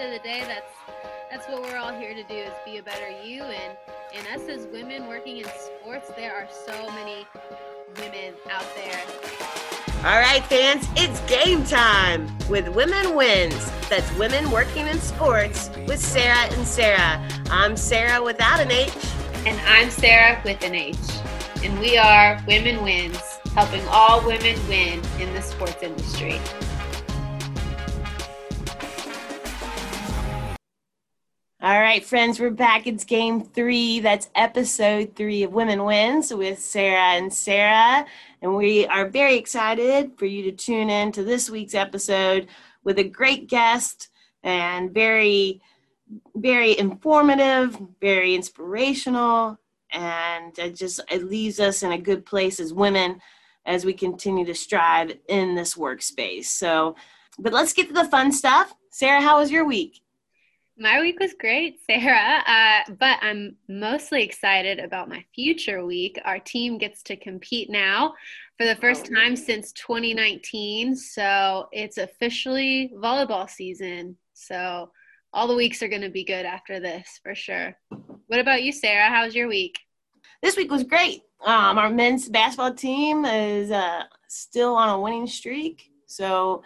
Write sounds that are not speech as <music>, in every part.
end of the day, that's that's what we're all here to do is be a better you. And and us as women working in sports, there are so many women out there. All right, fans, it's game time with Women Wins. That's women working in sports with Sarah and Sarah. I'm Sarah without an H. And I'm Sarah with an H. And we are Women Wins, helping all women win in the sports industry. All right, friends, we're back. It's game three. That's episode three of Women Wins with Sarah and Sarah. And we are very excited for you to tune in to this week's episode with a great guest and very, very informative, very inspirational. And it just it leaves us in a good place as women as we continue to strive in this workspace. So, but let's get to the fun stuff. Sarah, how was your week? My week was great, Sarah, uh, but I'm mostly excited about my future week. Our team gets to compete now for the first time since 2019. So it's officially volleyball season. So all the weeks are going to be good after this for sure. What about you, Sarah? How was your week? This week was great. Um, our men's basketball team is uh, still on a winning streak. So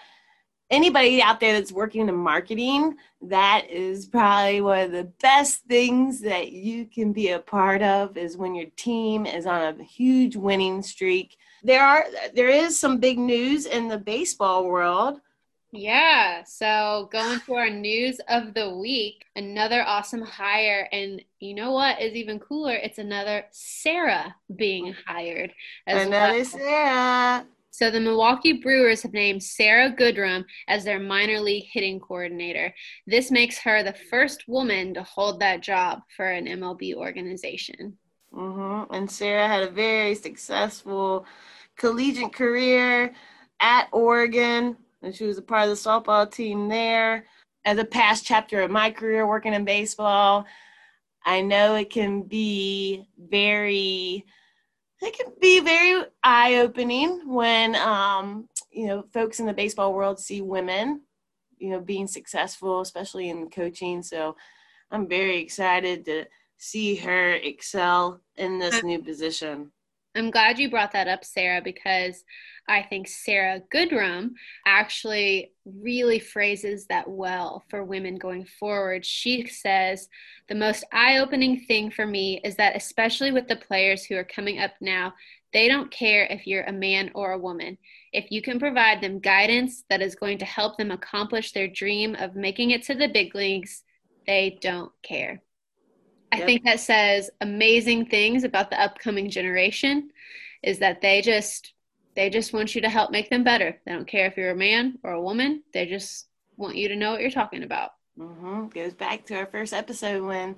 anybody out there that's working in marketing, that is probably one of the best things that you can be a part of is when your team is on a huge winning streak. There are there is some big news in the baseball world. Yeah, so going to our news of the week, another awesome hire. And you know what is even cooler? It's another Sarah being hired. As another well. Sarah. So the Milwaukee Brewers have named Sara Goodrum as their minor league hitting coordinator. This makes her the first woman to hold that job for an MLB organization. Mm-hmm. And Sarah had a very successful collegiate career at Oregon, and she was a part of the softball team there. As a past chapter of my career working in baseball, I know it can be very it can be very eye opening when um, you know folks in the baseball world see women you know being successful especially in coaching. So i'm very excited to see her excel in this new position I'm glad you brought that up, Sarah, because I think Sara Goodrum actually really phrases that well for women going forward. She says, The most eye opening thing for me is that, especially with the players who are coming up now, they don't care if you're a man or a woman. If you can provide them guidance that is going to help them accomplish their dream of making it to the big leagues, they don't care. I think that says amazing things about the upcoming generation is that they just they just want you to help make them better. They don't care if you're a man or a woman. They just want you to know what you're talking about. Mm-hmm. Goes back to our first episode when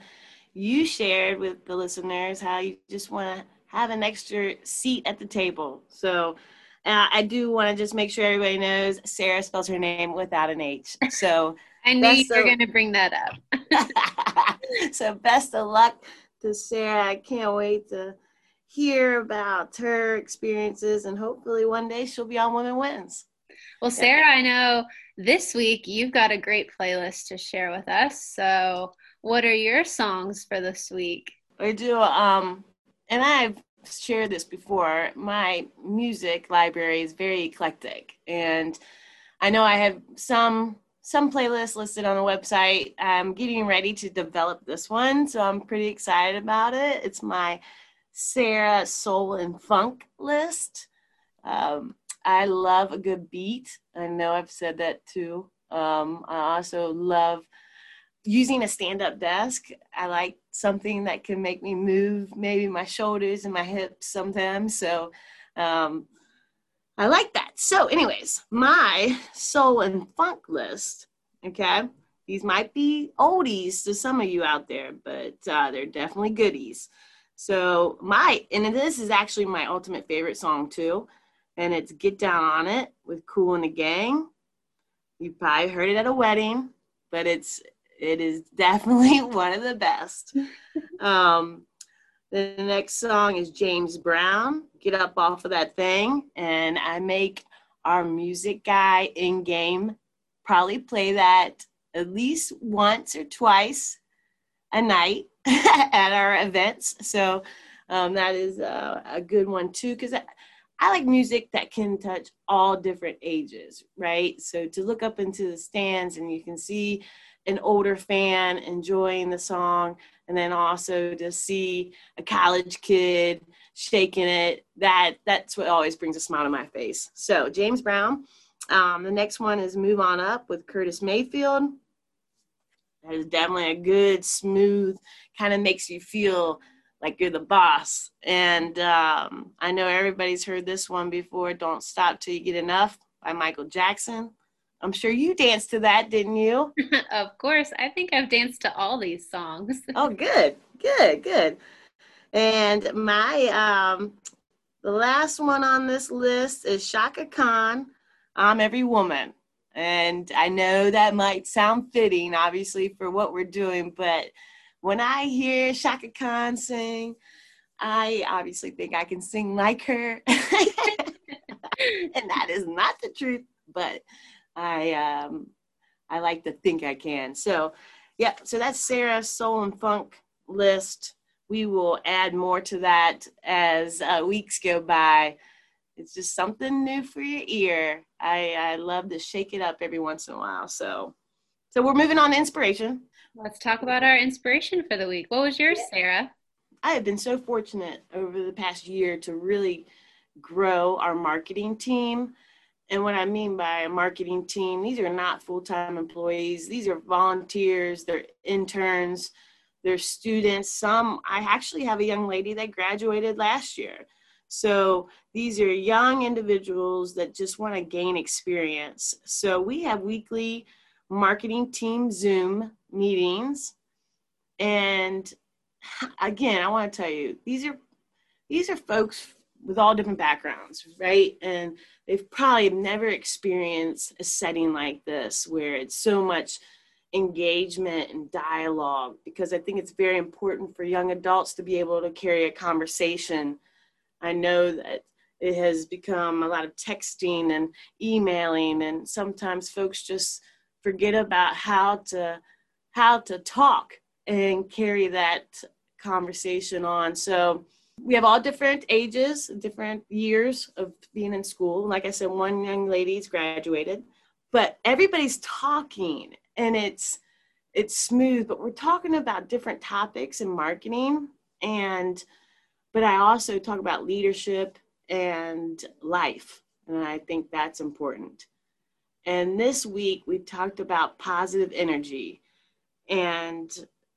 you shared with the listeners how you just want to have an extra seat at the table. So uh, I do want to just make sure everybody knows Sarah spells her name without an H. So I knew you were going to bring that up. <laughs> <laughs> so best of luck to Sarah. I can't wait to hear about her experiences and hopefully one day she'll be on Women Wins. Well, Sarah, I know this week you've got a great playlist to share with us. So, what are your songs for this week? I do. Um, and I've shared this before. My music library is very eclectic, and I know I have some some playlists listed on the website. I'm getting ready to develop this one, so I'm pretty excited about it. It's my Sarah Soul and Funk list. Um, I love a good beat. I know I've said that too. Um, I also love using a stand up desk. I like something that can make me move maybe my shoulders and my hips sometimes. So um, I like that. So, anyways, my soul and funk list, okay? These might be oldies to some of you out there, but uh, they're definitely goodies. So, my, and this is actually my ultimate favorite song too, and it's Get Down on It with Kool and the Gang. You probably heard it at a wedding, but it's, it is definitely <laughs> one of the best. um, the next song is James Brown, Get Up Off of That Thing. And I make our music guy in game probably play that at least once or twice a night <laughs> at our events. So um, that is uh, a good one too, because I like music that can touch all different ages, right? So to look up into the stands and you can see an older fan enjoying the song, and then also to see a college kid shaking it, that that's what always brings a smile to my face. So James Brown. Um, the next one is Move On Up with Curtis Mayfield. That is definitely a good, smooth, kind of makes you feel like you're the boss. And um, I know everybody's heard this one before Don't Stop Till You Get Enough by Michael Jackson. I'm sure you danced to that, didn't you? <laughs> of course. I think I've danced to all these songs. <laughs> oh, good, good, good. And my um, the last one on this list is Chaka Khan. I'm every woman. And I know that might sound fitting, obviously, for what we're doing, but when I hear Chaka Khan sing, I obviously think I can sing like her. <laughs> and that is not the truth, but I um, I like to think I can. So, yeah, so that's Sarah's soul and funk list. We will add more to that as uh, weeks go by. It's just something new for your ear. I, I love to shake it up every once in a while. So, so we're moving on to inspiration. Let's talk about our inspiration for the week. What was yours, Sarah? I have been so fortunate over the past year to really grow our marketing team. And what I mean by a marketing team, these are not full time employees, these are volunteers, they're interns, they're students. Some, I actually have a young lady that graduated last year. So these are young individuals that just want to gain experience. So we have weekly marketing team Zoom meetings. And again, I want to tell you, these are these are folks with all different backgrounds, right? And they've probably never experienced a setting like this where it's so much engagement and dialogue because I think it's very important for young adults to be able to carry a conversation. I know that it has become a lot of texting and emailing and sometimes folks just forget about how to how to talk and carry that conversation on. So we have all different ages, different years of being in school. Like I said, one young lady's graduated, but everybody's talking and it's it's smooth, but we're talking about different topics in marketing and but I also talk about leadership and life. And I think that's important. And this week we talked about positive energy. And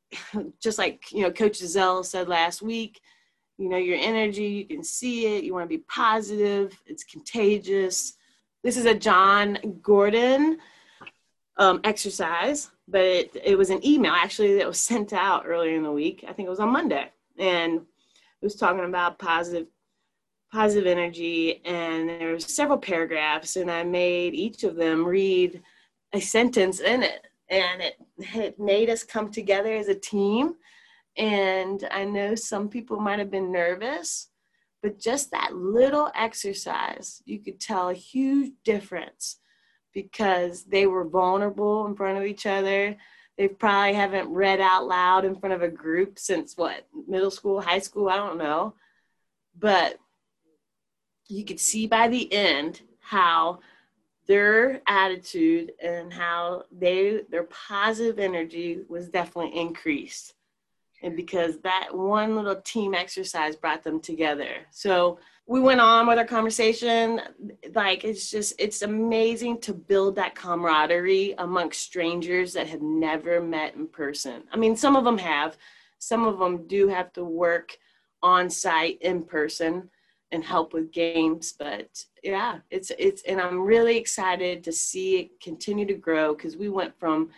<laughs> just like, you know, Coach Ezell said last week, you know, your energy, you can see it, you want to be positive, it's contagious. This is a Jon Gordon um, exercise, but it, it was an email actually that was <laughs> sent out earlier in the week. I think it was on Monday. And it was talking about positive positive energy and there were several paragraphs and i made each of them read a sentence in it and it, it made us come together as a team and i know some people might have been nervous but just that little exercise you could tell a huge difference because they were vulnerable in front of each other. They probably haven't read out loud in front of a group since what middle school high school i don't know. But you could see by the end how their attitude and how they their positive energy was definitely increased and because that one little team exercise brought them together. So we went on with our conversation. Like it's just it's amazing to build that camaraderie amongst strangers that have never met in person. I mean some of them have. Some of them do have to work on site in person and help with games but yeah it's it's and i'm really excited to see it continue to grow because we went from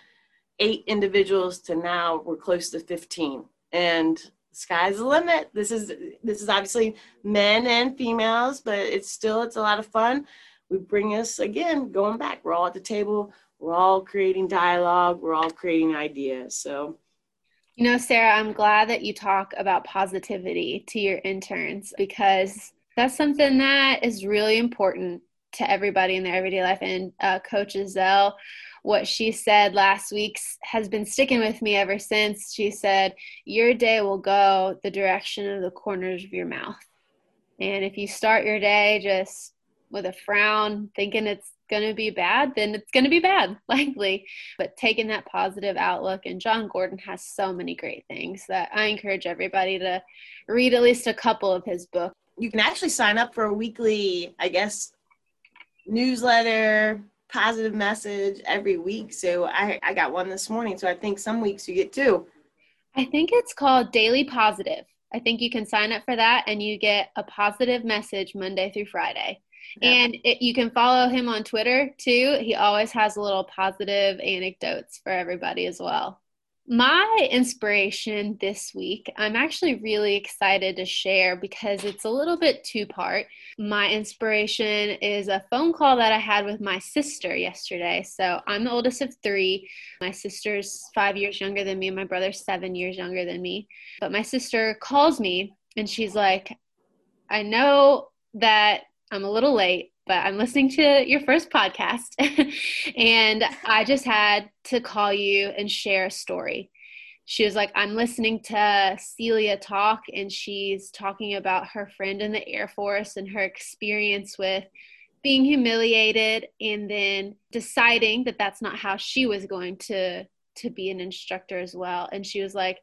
eight individuals to now we're close to 15 and sky's the limit. This is this is obviously men and females but it's still it's a lot of fun. We bring us again going back. We're all at the table. We're all creating dialogue. We're all creating ideas. So you know, Sarah, I'm glad that you talk about positivity to your interns because that's something that is really important to everybody in their everyday life. And uh, Coach Ezell what she said last week has been sticking with me ever since. She said, Your day will go the direction of the corners of your mouth. And if you start your day just with a frown, thinking it's going to be bad, then it's going to be bad, <laughs> likely. But taking that positive outlook, and Jon Gordon has so many great things that I encourage everybody to read at least a couple of his books. You can actually sign up for a weekly, I guess, newsletter, positive message every week. So I, I got one this morning. So I think some weeks you get two. I think it's called Daily Positive. I think you can sign up for that and you get a positive message Monday through Friday. Yeah. And it, you can follow him on Twitter too. He always has little positive anecdotes for everybody as well. My inspiration this week, I'm actually really excited to share because it's a little bit two part. My inspiration is a phone call that I had with my sister yesterday. So I'm the oldest of three. My sister's five years younger than me, and my brother's seven years younger than me. But my sister calls me and she's like, I know that I'm a little late, but I'm listening to your first podcast <laughs> and I just had to call you and share a story. She was like, I'm listening to Celia talk, and she's talking about her friend in the Air Force and her experience with being humiliated and then deciding that that's not how she was going to to be an instructor as well and she was like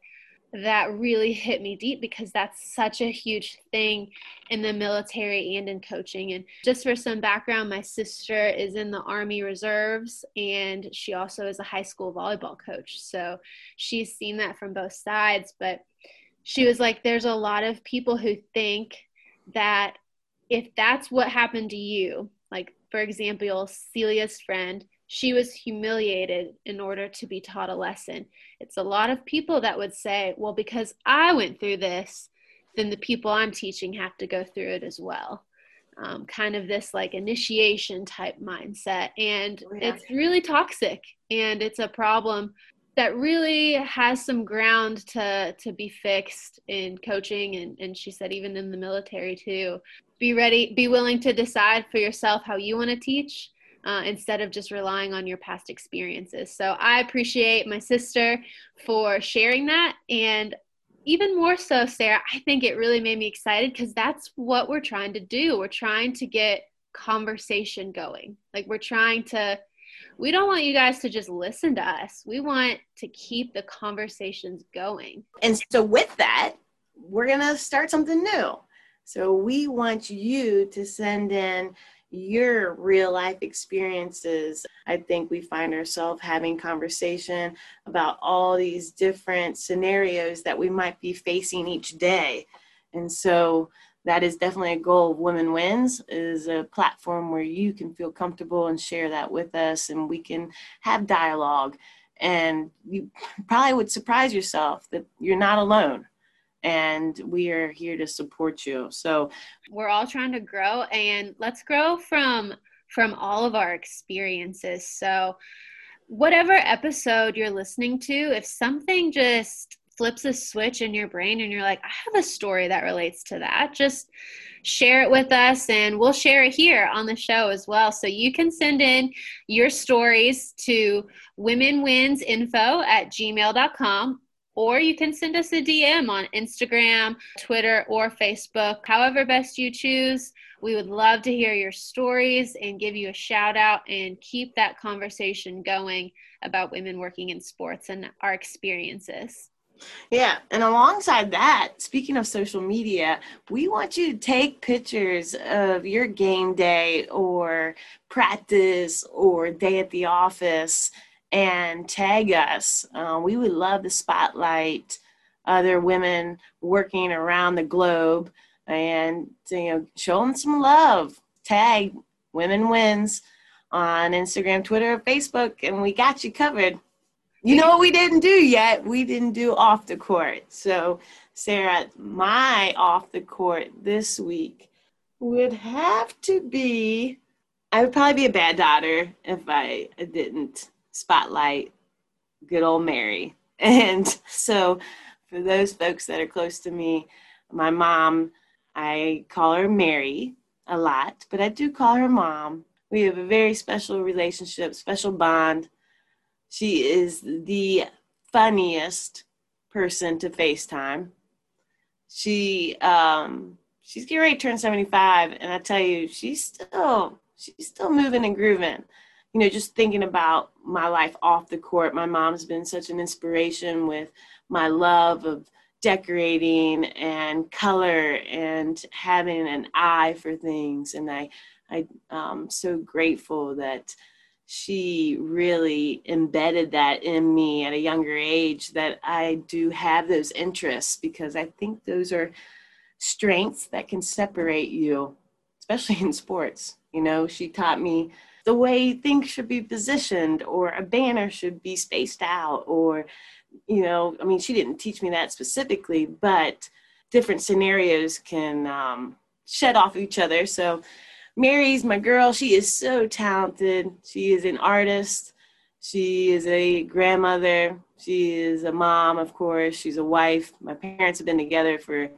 that really hit me deep because that's such a huge thing in the military and in coaching. And just for some background, my sister is in the Army Reserves and she also is a high school volleyball coach. So she's seen that from both sides. But she was like, there's a lot of people who think that if that's what happened to you, like for example, Celia's friend, she was humiliated in order to be taught a lesson. It's a lot of people that would say, well, because I went through this, then the people I'm teaching have to go through it as well. Um, kind of this like initiation type mindset. And oh, yeah. it's really toxic and it's a problem that really has some ground to to be fixed in coaching and, and she said even in the military too be ready be willing to decide for yourself how you want to teach uh, instead of just relying on your past experiences. So I appreciate my sister for sharing that. And even more so, Sarah, I think it really made me excited because that's what we're trying to do. We're trying to get conversation going. Like we're trying to, we don't want you guys to just listen to us. We want to keep the conversations going. And so, with that, we're going to start something new. So, we want you to send in your real life experiences. I think we find ourselves having conversation about all these different scenarios that we might be facing each day. And so that is definitely a goal of Women Wins is a platform where you can feel comfortable and share that with us and we can have dialogue. And you probably would surprise yourself that you're not alone and we are here to support you. So we're all trying to grow and let's grow from from all of our experiences. So whatever episode you're listening to, if something just flips a switch in your brain and you're like, I have a story that relates to that, just share it with us and we'll share it here on the show as well. So you can send in your stories to womenwinsinfo at gmail.com or you can send us a DM on Instagram, Twitter, or Facebook, however best you choose. We would love to hear your stories and give you a shout out and keep that conversation going about women working in sports and our experiences. Yeah, and alongside that, speaking of social media, we want you to take pictures of your game day or practice or day at the office and tag us. Uh, we would love to spotlight other women working around the globe and you know show them some love. Tag Women Wins on Instagram, Twitter, Facebook, and we got you covered. You know what we didn't do yet? We didn't do off the court. So, Sarah, my off the court this week would have to be I would probably be a bad daughter if I didn't spotlight good old Mary. <laughs> And so, for those folks that are close to me, my mom, I call her Mary a lot, but I do call her mom. We have a very special relationship, special bond. She is the funniest person to FaceTime. She um she's getting ready to turn 75 and I tell you she's still she's still moving and grooving. You know, just thinking about my life off the court. My mom's been such an inspiration with my love of decorating and color and having an eye for things and I I'm um, so grateful that she really embedded that in me at a younger age that I do have those interests because I think those are strengths that can separate you, especially in sports. You know, she taught me the way things should be positioned or a banner should be spaced out or you know i mean she didn't teach me that specifically but different scenarios can um, shed off each other so Mary's my girl. She is so talented. She is an artist. She is a grandmother. She is a mom, of course. She's a wife. My parents have been together for,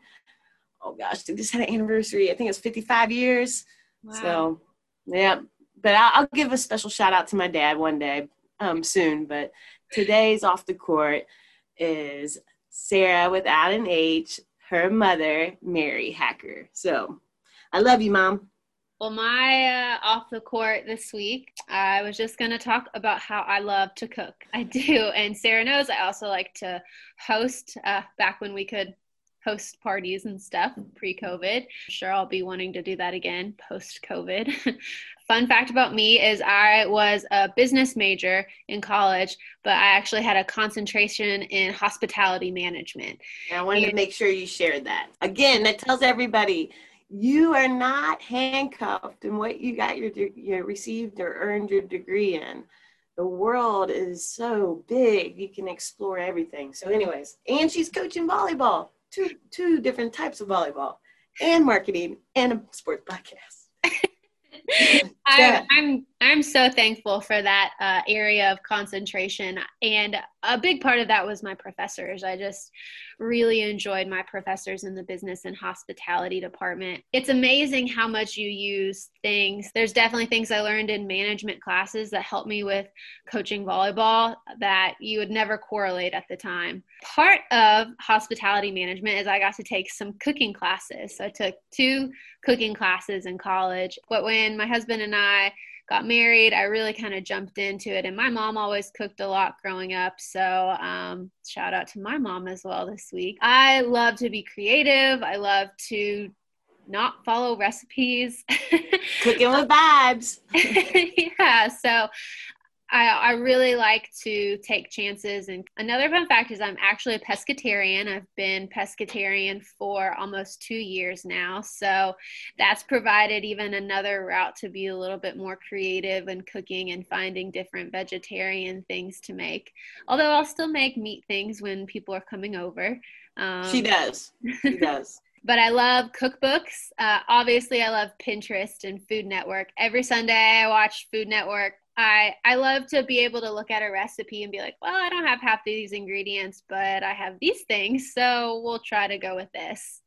oh gosh, they just had an anniversary. I think it's 55 years. Wow. So, yeah. But I'll, I'll, give a special shout out to my dad one day um, soon. But today's off the court is Sarah without an H, her mother, Mary Hacker. So I love you, mom. Well, my uh, off the court this week, I was just going to talk about how I love to cook. <laughs> I do. And Sarah knows I also like to host uh, back when we could host parties and stuff pre COVID. Sure, I'll be wanting to do that again post COVID. <laughs> Fun fact about me is I was a business major in college, but I actually had a concentration in hospitality management. And I wanted and- to make sure you shared that. Again, that tells everybody you are not handcuffed in what you got your you received or earned your degree in the world is so big you can explore everything so anyways and she's coaching volleyball two two different types of volleyball and marketing and a sports podcast. I, <laughs> I'm I'm so thankful for that uh, area of concentration, and a big part of that was my professors. I just really enjoyed my professors in the business and hospitality department. It's amazing how much you use things. There's definitely things I learned in management classes that helped me with coaching volleyball that you would never correlate at the time. Part of hospitality management is I got to take some cooking classes. So I took two cooking classes in college. But when my husband and I got married, I really kind of jumped into it. And my mom always cooked a lot growing up. So, um, shout out to my mom as well this week. I love to be creative. I love to not follow recipes. <laughs> Cooking with vibes. <laughs> yeah. So I, I really like to take chances. And another fun fact is I'm actually a pescatarian. I've been pescatarian for almost two years now. So that's provided even another route to be a little bit more creative and cooking and finding different vegetarian things to make. Although I'll still make meat things when people are coming over. Um, she does. She <laughs> does. but I love cookbooks. Uh, obviously, I love Pinterest and Food Network. Every Sunday, I watch Food Network I I love to be able to look at a recipe and be like, well, I don't have half these ingredients, but I have these things, so we'll try to go with this.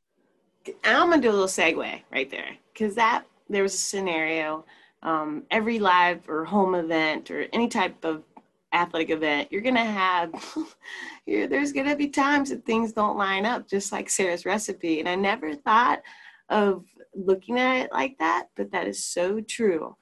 I'm gonna do a little segue right there because that there was a scenario. Um, every live or home event or any type of athletic event, you're gonna have <laughs> there's gonna be times that things don't line up, just like Sarah's recipe. And I never thought of looking at it like that, but that is so true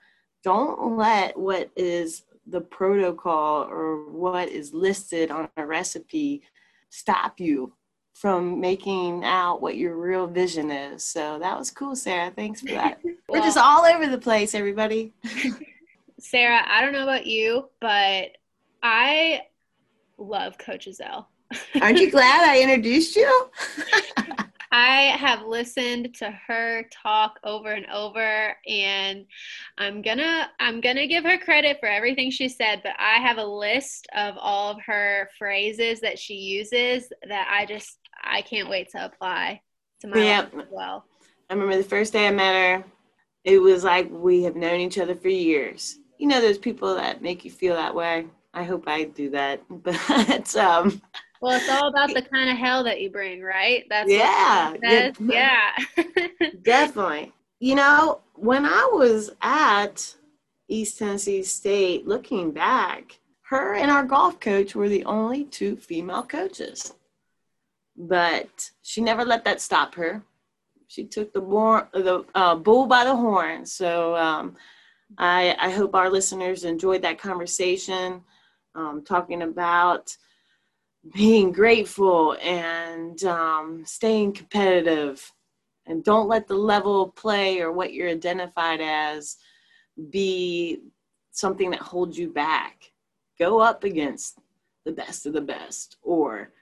don't let what is the protocol or what is listed on a recipe stop you from making out what your real vision is. So that was cool, Sarah. Thanks for that. well, <laughs> We're just all over the place, everybody. <laughs> Sarah, I don't know about you, but I love Coach Ezell. Aren't you glad I introduced you? <laughs> I have listened to her talk over and over and I'm gonna I'm gonna give her credit for everything she said, but I have a list of all of her phrases that she uses that I just I can't wait to apply to my yeah. life as well. I remember the first day I met her, it was like we have known each other for years. You know those people that make you feel that way. I hope I do that. <laughs> But um well, it's all about the kind of hell that you bring, right? That's yeah, yeah, <laughs> definitely. You know, when I was at East Tennessee State, looking back, her and our golf coach were the only two female coaches. But she never let that stop her. She took the, more, the uh, bull by the horn. So um, I, I hope our listeners enjoyed that conversation, um, talking about being grateful and um, staying competitive. And don't let the level of play or what you're identified as be something that holds you back. Go up against the best of the best. Or,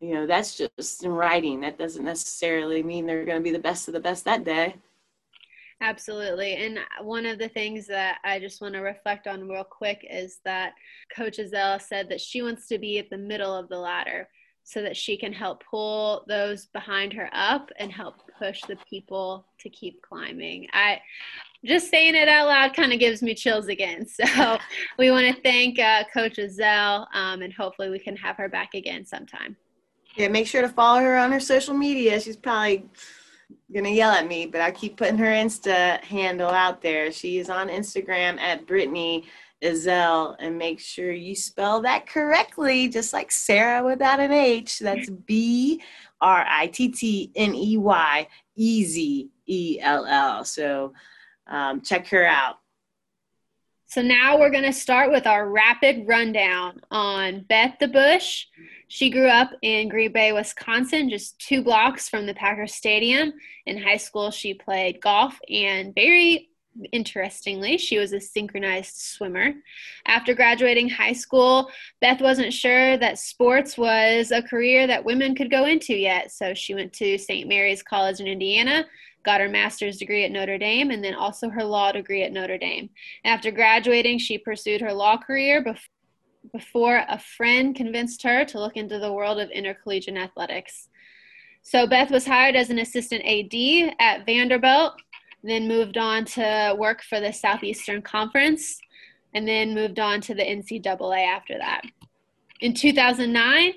you know, that's just in writing. That doesn't necessarily mean they're going to be the best of the best that day. Absolutely. And one of the things that I just want to reflect on real quick is that Coach Ezell said that she wants to be at the middle of the ladder so that she can help pull those behind her up and help push the people to keep climbing. I just saying it out loud kind of gives me chills again. <laughs> So we want to thank uh, Coach Ezell um, and hopefully we can have her back again sometime. Yeah, make sure to follow her on her social media. She's probably gonna yell at me, but I keep putting her Insta handle out there. She is on Instagram at Brittney Ezell, and make sure you spell that correctly, just like Sarah without an H. That's B R I T T N E Y E Z E L L. So um, check her out. So now we're going to start with our rapid rundown on Beth DeBauche. She grew up in Green Bay, Wisconsin, just two blocks from the Packers Stadium. In high school, she played golf and very interestingly, she was a synchronized swimmer. After graduating high school, Beth wasn't sure that sports was a career that women could go into yet, so she went to St. Mary's College in Indiana got her master's degree at Notre Dame and then also her law degree at Notre Dame. After graduating, she pursued her law career bef- before a friend convinced her to look into the world of intercollegiate athletics. So Beth was hired as an assistant AD at Vanderbilt, then moved on to work for the Southeastern Conference, and then moved on to the NCAA after that. In 2009,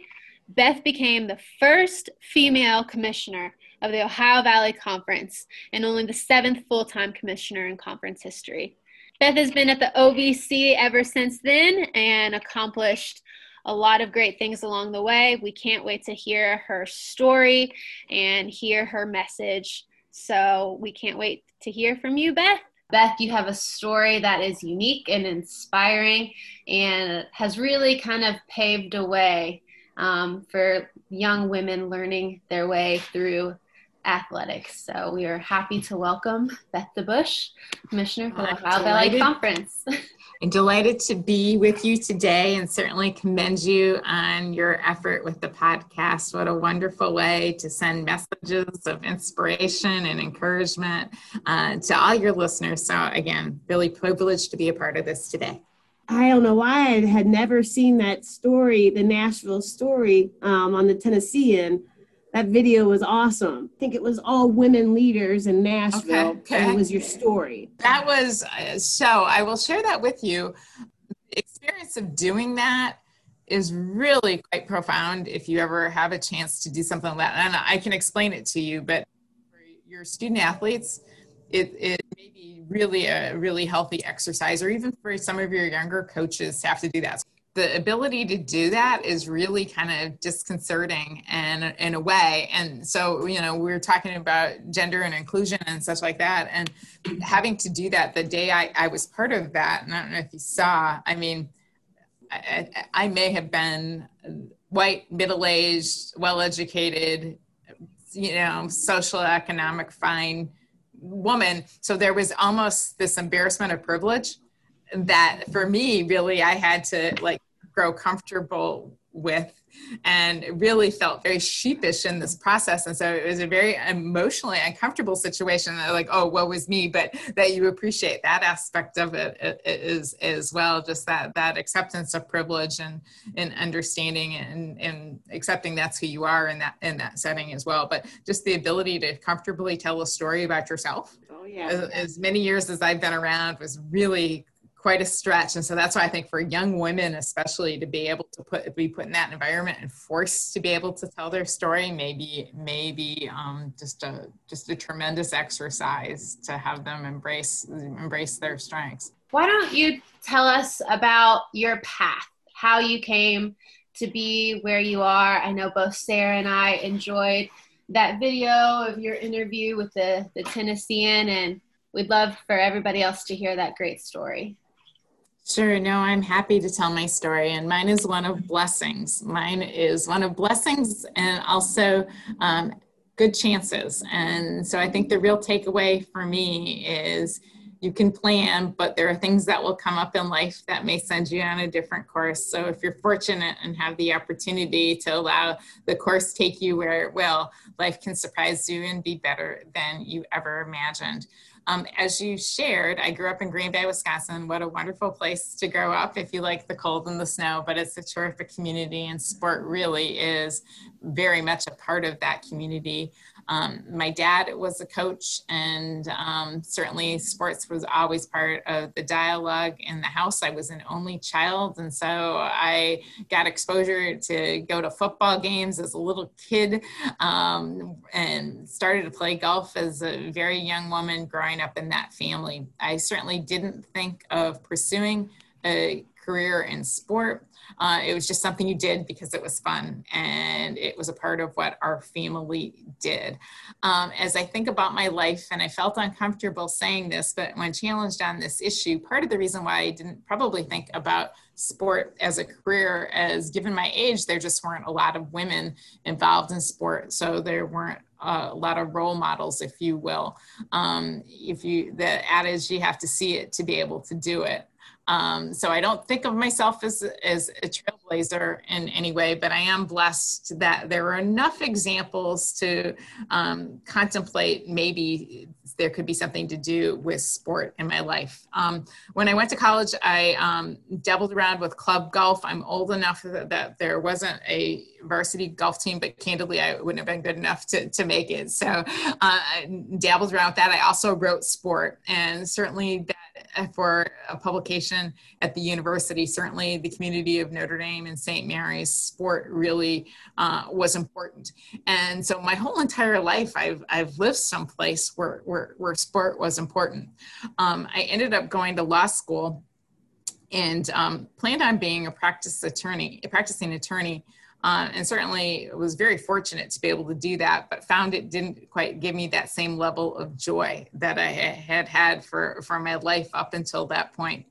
Beth became the first female commissioner of the Ohio Valley Conference and only the seventh full time commissioner in conference history. Beth has been at the OVC ever since then and accomplished a lot of great things along the way. We can't wait to hear her story and hear her message. So we can't wait to hear from you, Beth. Beth, you have a story that is unique and inspiring and has really kind of paved a way um, for young women learning their way through athletics. So we are happy to welcome Beth DeBauche, Commissioner for the Ohio Valley Conference. <laughs> and delighted to be with you today and certainly commend you on your effort with the podcast. What a wonderful way to send messages of inspiration and encouragement uh, to all your listeners. So, again, really privileged to be a part of this today. I don't know why I had never seen that story, the Nashville story um, on the Tennessean that video was awesome. I think it was all women leaders in Nashville. Okay, okay. it was your story. That was uh, so. I will share that with you. The experience of doing that is really quite profound. If you ever have a chance to do something like that, and I can explain it to you, but for your student athletes, it, it may be really a really healthy exercise, or even for some of your younger coaches to have to do that the ability to do that is really kind of disconcerting and in a way. And so you know we are talking about gender and inclusion and such like that. And having to do that the day i, I was part of that and i don't know if you saw i mean i, I may have been white middle-aged well-educated you know social economic fine woman. So there was almost this embarrassment of privilege that for me really i had to like grow comfortable with and really felt very sheepish in this process. And so it was a very emotionally uncomfortable situation like oh what was me but that you appreciate that aspect of it is as well just that that acceptance of privilege and and understanding and and accepting that's who you are in that in that setting as well. But just the ability to comfortably tell a story about yourself oh yeah. as, as many years as i've been around was really quite a stretch and so that's why i think for young women especially to be able to put be put in that environment and forced to be able to tell their story maybe maybe um, just a just a tremendous exercise to have them embrace embrace their strengths why don't you tell us about your path how you came to be where you are. I know both Sarah and I enjoyed that video of your interview with the, the Tennessean, and we'd love for everybody else to hear that great story. Sure. No, I'm happy to tell my story, and mine is one of blessings. Mine is one of blessings and also um, good chances. And so I think the real takeaway for me is you can plan, but there are things that will come up in life that may send you on a different course. So if you're fortunate and have the opportunity to allow the course take you where it will, life can surprise you and be better than you ever imagined. Um, as you shared, I grew up in Green Bay, Wisconsin. What a wonderful place to grow up if you like the cold and the snow, but it's a terrific community, and sport really is very much a part of that community. Um, my dad was a coach, and um, certainly sports was always part of the dialogue in the house. I was an only child, and so I got exposure to go to football games as a little kid um, and started to play golf as a very young woman growing up in that family. I certainly didn't think of pursuing a career in sport. Uh, it was just something you did because it was fun and it was a part of what our family did. Um, as I think about my life, and I felt uncomfortable saying this, but when challenged on this issue, part of the reason why I didn't probably think about sport as a career as given my age, there just weren't a lot of women involved in sport. So there weren't a lot of role models, if you will. Um, if you, the adage, you have to see it to be able to do it. Um, so I don't think of myself as, as a trailblazer in any way, but I am blessed that there are enough examples to um, contemplate maybe there could be something to do with sport in my life. Um, when I went to college, I um, dabbled around with club golf. I'm old enough that, that, there wasn't a varsity golf team, but candidly, I wouldn't have been good enough to, to make it. So uh, I dabbled around with that. I also wrote sport, and certainly that for a publication at the university. Certainly, the community of Notre Dame and St. Mary's sport really uh, was important. And so, my whole entire life, I've I've lived someplace where where, where sport was important. Um, I ended up going to law school and um, planned on being a practice attorney, a practicing attorney. Uh, and certainly was very fortunate to be able to do that, but found it didn't quite give me that same level of joy that I had had for, for my life up until that point.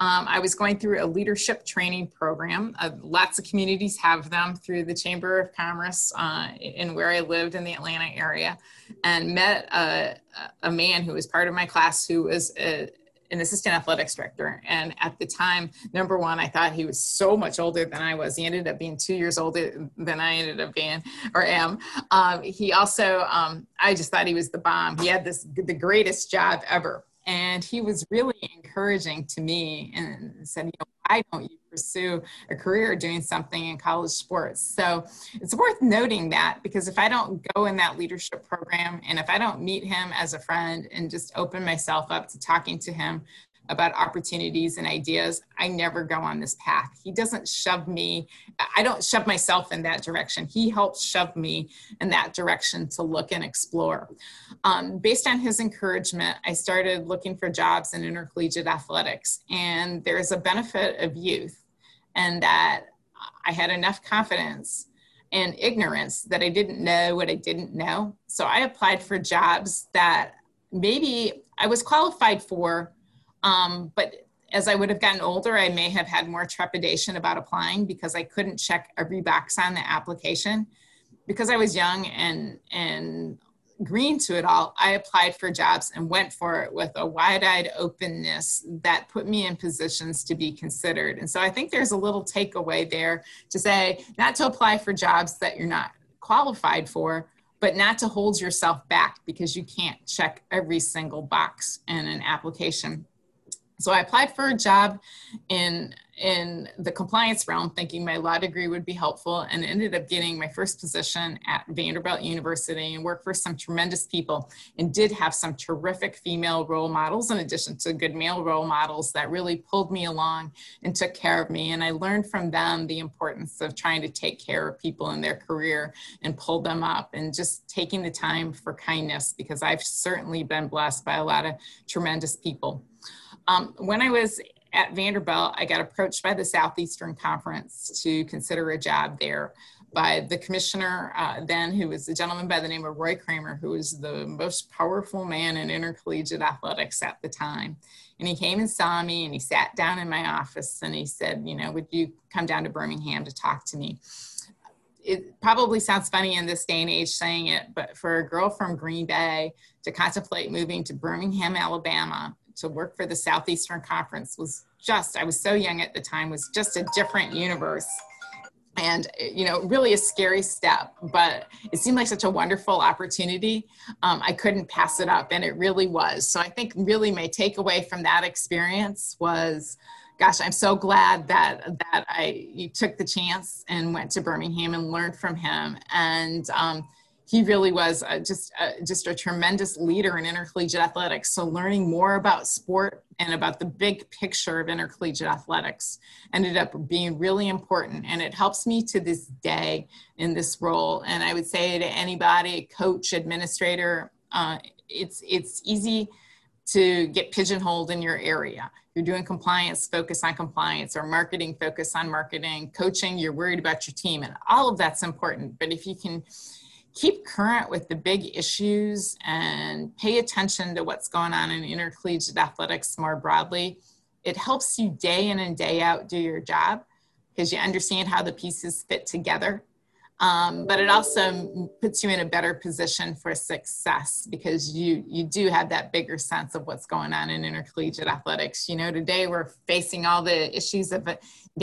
Um, I was going through a leadership training program. Uh, lots of communities have them through the Chamber of Commerce uh, in where I lived in the Atlanta area, and met a, a man who was part of my class who was a, an assistant athletics director. And at the time, number one, I thought he was so much older than I was. He ended up being two years older than I ended up being or am. Um, he also, um, I just thought he was the bomb. He had this the greatest job ever. And he was really encouraging to me and said, you know, why don't you pursue a career doing something in college sports? So it's worth noting that because if I don't go in that leadership program and if I don't meet him as a friend and just open myself up to talking to him about opportunities and ideas, I never go on this path. He doesn't shove me, I don't shove myself in that direction. He helps shove me in that direction to look and explore. Um, based on his encouragement, I started looking for jobs in intercollegiate athletics. And there's a benefit of youth, and that I had enough confidence and ignorance that I didn't know what I didn't know. So I applied for jobs that maybe I was qualified for um, but as I would have gotten older, I may have had more trepidation about applying because I couldn't check every box on the application. Because I was young and and green to it all, I applied for jobs and went for it with a wide-eyed openness that put me in positions to be considered. And so I think there's a little takeaway there to say not to apply for jobs that you're not qualified for, but not to hold yourself back because you can't check every single box in an application so I applied for a job in in the compliance realm, thinking my law degree would be helpful, and ended up getting my first position at Vanderbilt University and worked for some tremendous people and did have some terrific female role models in addition to good male role models that really pulled me along and took care of me. And I learned from them the importance of trying to take care of people in their career and pull them up and just taking the time for kindness because I've certainly been blessed by a lot of tremendous people. Um, when I was at Vanderbilt, I got approached by the Southeastern Conference to consider a job there by the commissioner uh, then, who was a gentleman by the name of Roy Kramer, who was the most powerful man in intercollegiate athletics at the time. And he came and saw me and he sat down in my office and he said, You know, would you come down to Birmingham to talk to me? It probably sounds funny in this day and age saying it, but for a girl from Green Bay to contemplate moving to Birmingham, Alabama to work for the Southeastern Conference was just, I was so young at the time, was just a different universe. And you know really a scary step but it seemed like such a wonderful opportunity. Um, i couldn't pass it up and it really was. So i think really my takeaway from that experience was gosh i'm so glad that that i you took the chance and went to birmingham and learned from him. And um, he really was a, just a, just a tremendous leader in intercollegiate athletics. So learning more about sport and about the big picture of intercollegiate athletics ended up being really important, and it helps me to this day in this role. And I would say to anybody, coach, administrator, uh, it's it's easy to get pigeonholed in your area. You're doing compliance, focus on compliance, or marketing, focus on marketing, coaching, you're worried about your team, and all of that's important. But if you can keep current with the big issues and pay attention to what's going on in intercollegiate athletics more broadly. It helps you day in and day out do your job because you understand how the pieces fit together um, but it also puts you in a better position for success because you you do have that bigger sense of what's going on in intercollegiate athletics. You know, today we're facing all the issues of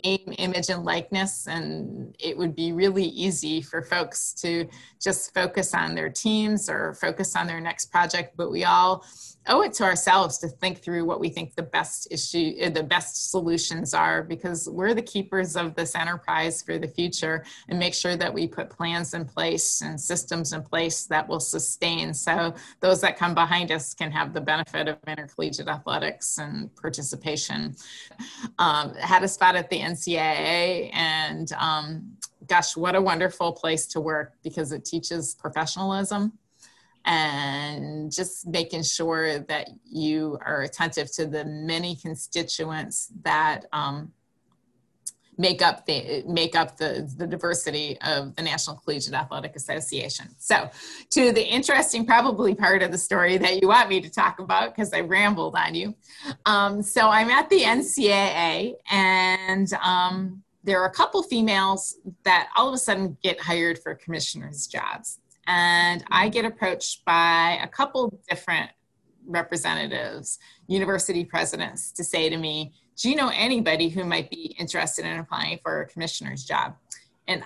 name, image, and likeness, and it would be really easy for folks to just focus on their teams or focus on their next project. But we all owe it to ourselves to think through what we think the best issue uh, the best solutions are because we're the keepers of this enterprise for the future and make sure that we put plans in place and systems in place that will sustain. So those that come behind us can have the benefit of intercollegiate athletics and participation. Um, had a spot at the ncaa and um, gosh what a wonderful place to work because it teaches professionalism and just making sure that you are attentive to the many constituents that um, make up the make up the, the diversity of the National Collegiate Athletic Association. So, to the interesting, probably part of the story that you want me to talk about because I rambled on you. Um, so, I'm at the NCAA, and um, there are a couple females that all of a sudden get hired for commissioners' jobs and I get approached by a couple different representatives, university presidents, to say to me, Do you know anybody who might be interested in applying for a commissioner's job? And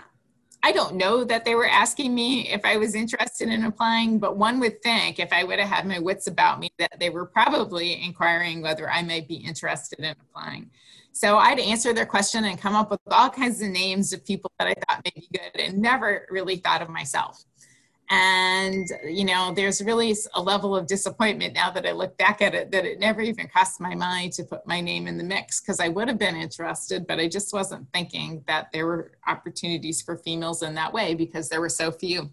I don't know that they were asking me if I was interested in applying, but one would think if I would have had my wits about me that they were probably inquiring whether I might be interested in applying. So I'd answer their question and come up with all kinds of names of people that I thought may be good and never really thought of myself and you know there's really a level of disappointment now that i look back at it that it never even crossed my mind to put my name in the mix because i would have been interested but i just wasn't thinking that there were opportunities for females in that way because there were so few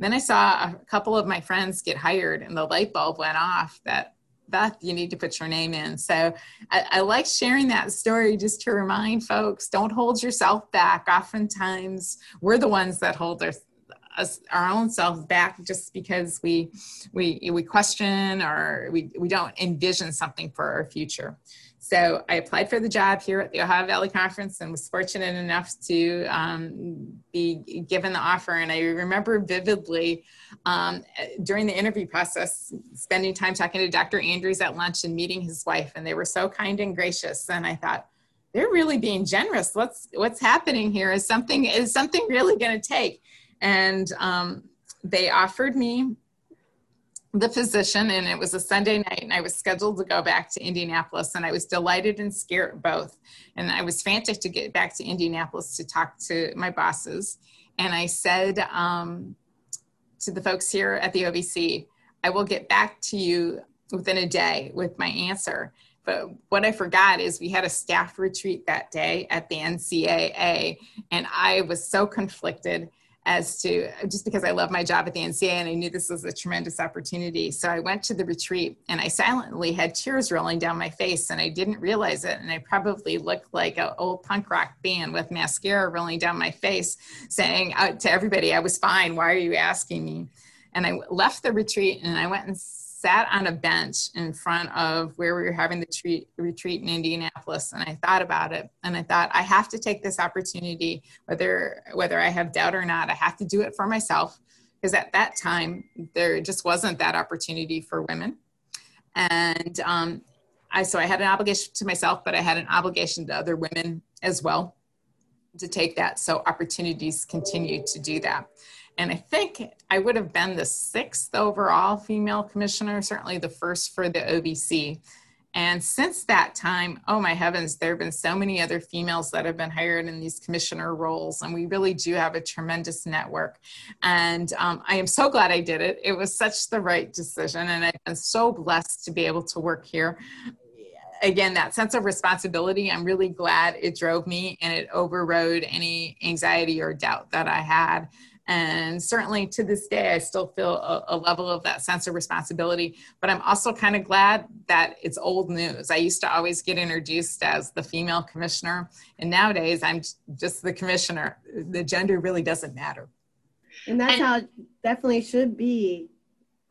then i saw a couple of my friends get hired and the light bulb went off that Beth, you need to put your name in. So I, I, like sharing that story just to remind folks don't hold yourself back. Oftentimes, we're the ones that hold our, us, our own selves back just because we we we question or we, we don't envision something for our future. So I applied for the job here at the Ohio Valley Conference and was fortunate enough to um, be given the offer. And I remember vividly um, during the interview process, spending time talking to Dr. Andrews at lunch and meeting his wife, and they were so kind and gracious. And I thought, they're really being generous. What's what's happening here? Is something is something really going to take? And um, they offered me the physician and it was a sunday night and i was scheduled to go back to indianapolis and i was delighted and scared both. And i was frantic to get back to indianapolis to talk to my bosses. And i said um, to the folks here at the ovc i will get back to you within a day with my answer. But what i forgot is we had a staff retreat that day at the ncaa and i was so conflicted as to just because I love my job at the NCA and I knew this was a tremendous opportunity. So I went to the retreat and I silently had tears rolling down my face and I didn't realize it. And I probably looked like an old punk rock band with mascara rolling down my face saying out to everybody, I was fine. Why are you asking me? And I left the retreat and I went and sat on a bench in front of where we were having the treat, retreat in Indianapolis and I thought about it and I thought I have to take this opportunity whether whether I have doubt or not I have to do it for myself because at that time there just wasn't that opportunity for women. And um, I so I had an obligation to myself but I had an obligation to other women as well to take that so opportunities continue to do that and I think I would have been the sixth overall female commissioner, certainly the first for the OVC. And since that time, oh my heavens, there have been so many other females that have been hired in these commissioner roles. And we really do have a tremendous network. And um, I am so glad I did it. It was such the right decision. And I've been so blessed to be able to work here again that sense of responsibility i'm really glad it drove me and it overrode any anxiety or doubt that i had and certainly to this day, I still feel a, a level of that sense of responsibility. But I'm also kind of glad that it's old news. I used to always get introduced as the female commissioner, and nowadays I'm just the commissioner. The gender really doesn't matter. And that's and, how it definitely should be.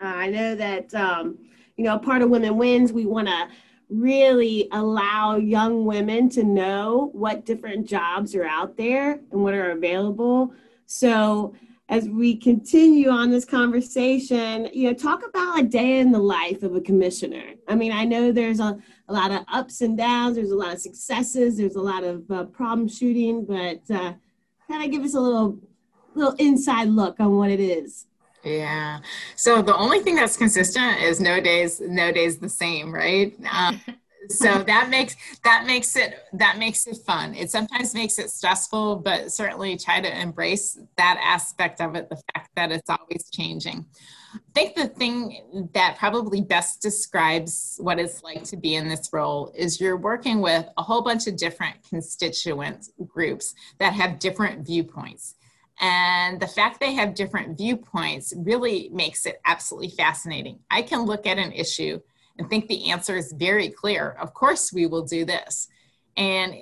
Uh, I know that, um, you know, part of Women Wins, we want to really allow young women to know what different jobs are out there and what are available so as we continue on this conversation, you know, talk about a day in the life of a commissioner. I mean, I know there's a, a lot of ups and downs, there's a lot of successes, there's a lot of uh, problem shooting, but uh, kind of give us a little little inside look on what it is. Yeah. So the only thing that's consistent is no days, no days the same, right? Um, <laughs> so that makes that makes it that makes it fun. It sometimes makes it stressful but certainly try to embrace that aspect of it the fact that it's always changing. I think the thing that probably best describes what it's like to be in this role is you're working with a whole bunch of different constituent groups that have different viewpoints. And the fact they have different viewpoints really makes it absolutely fascinating. I can look at an issue and think the answer is very clear. Of course, we will do this. And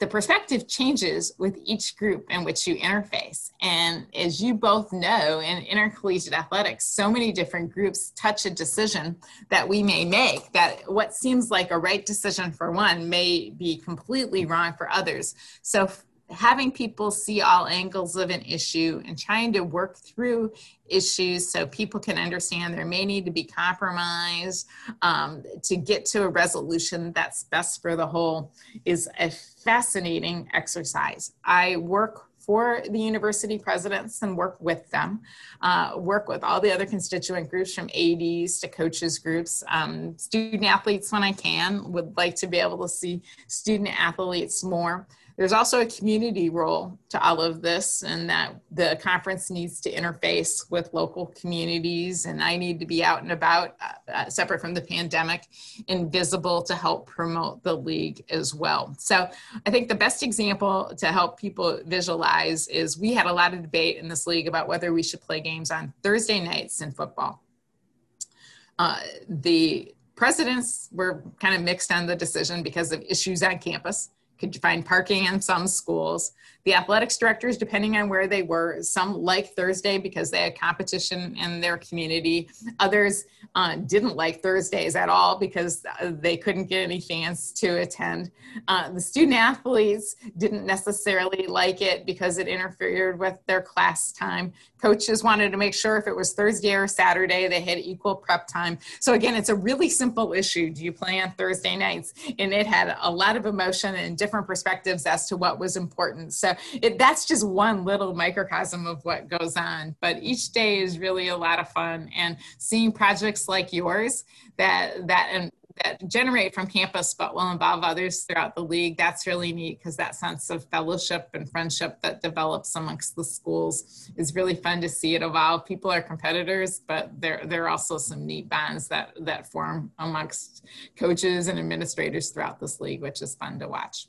the perspective changes with each group in which you interface. And as you both know, in intercollegiate athletics, so many different groups touch a decision that we may make that what seems like a right decision for one may be completely wrong for others. So having people see all angles of an issue and trying to work through issues so people can understand there may need to be compromise um, to get to a resolution that's best for the whole is a fascinating exercise. I work for the university presidents and work with them, uh, work with all the other constituent groups from ADs to coaches groups, um, student athletes when I can, would like to be able to see student athletes more. There's also a community role to all of this, and that the conference needs to interface with local communities, and I need to be out and about, uh, uh, separate from the pandemic, and visible to help promote the league as well. So I think the best example to help people visualize is we had a lot of debate in this league about whether we should play games on Thursday nights in football. Uh, the presidents were kind of mixed on the decision because of issues on campus could you find parking in some schools. The athletics directors, depending on where they were, some liked Thursday because they had competition in their community. Others uh, didn't like Thursdays at all because uh, they couldn't get any fans to attend. Uh, the student athletes didn't necessarily like it because it interfered with their class time. Coaches wanted to make sure if it was Thursday or Saturday, they had equal prep time. So again, it's a really simple issue. Do you play on Thursday nights? And it had a lot of emotion and different perspectives as to what was important. So it, that's just one little microcosm of what goes on. But each day is really a lot of fun, and seeing projects like yours that that and that generate from campus but will involve others throughout the league that's really neat because that sense of fellowship and friendship that develops amongst the schools is really fun to see it evolve people are competitors but there there are also some neat bonds that that form amongst coaches and administrators throughout this league which is fun to watch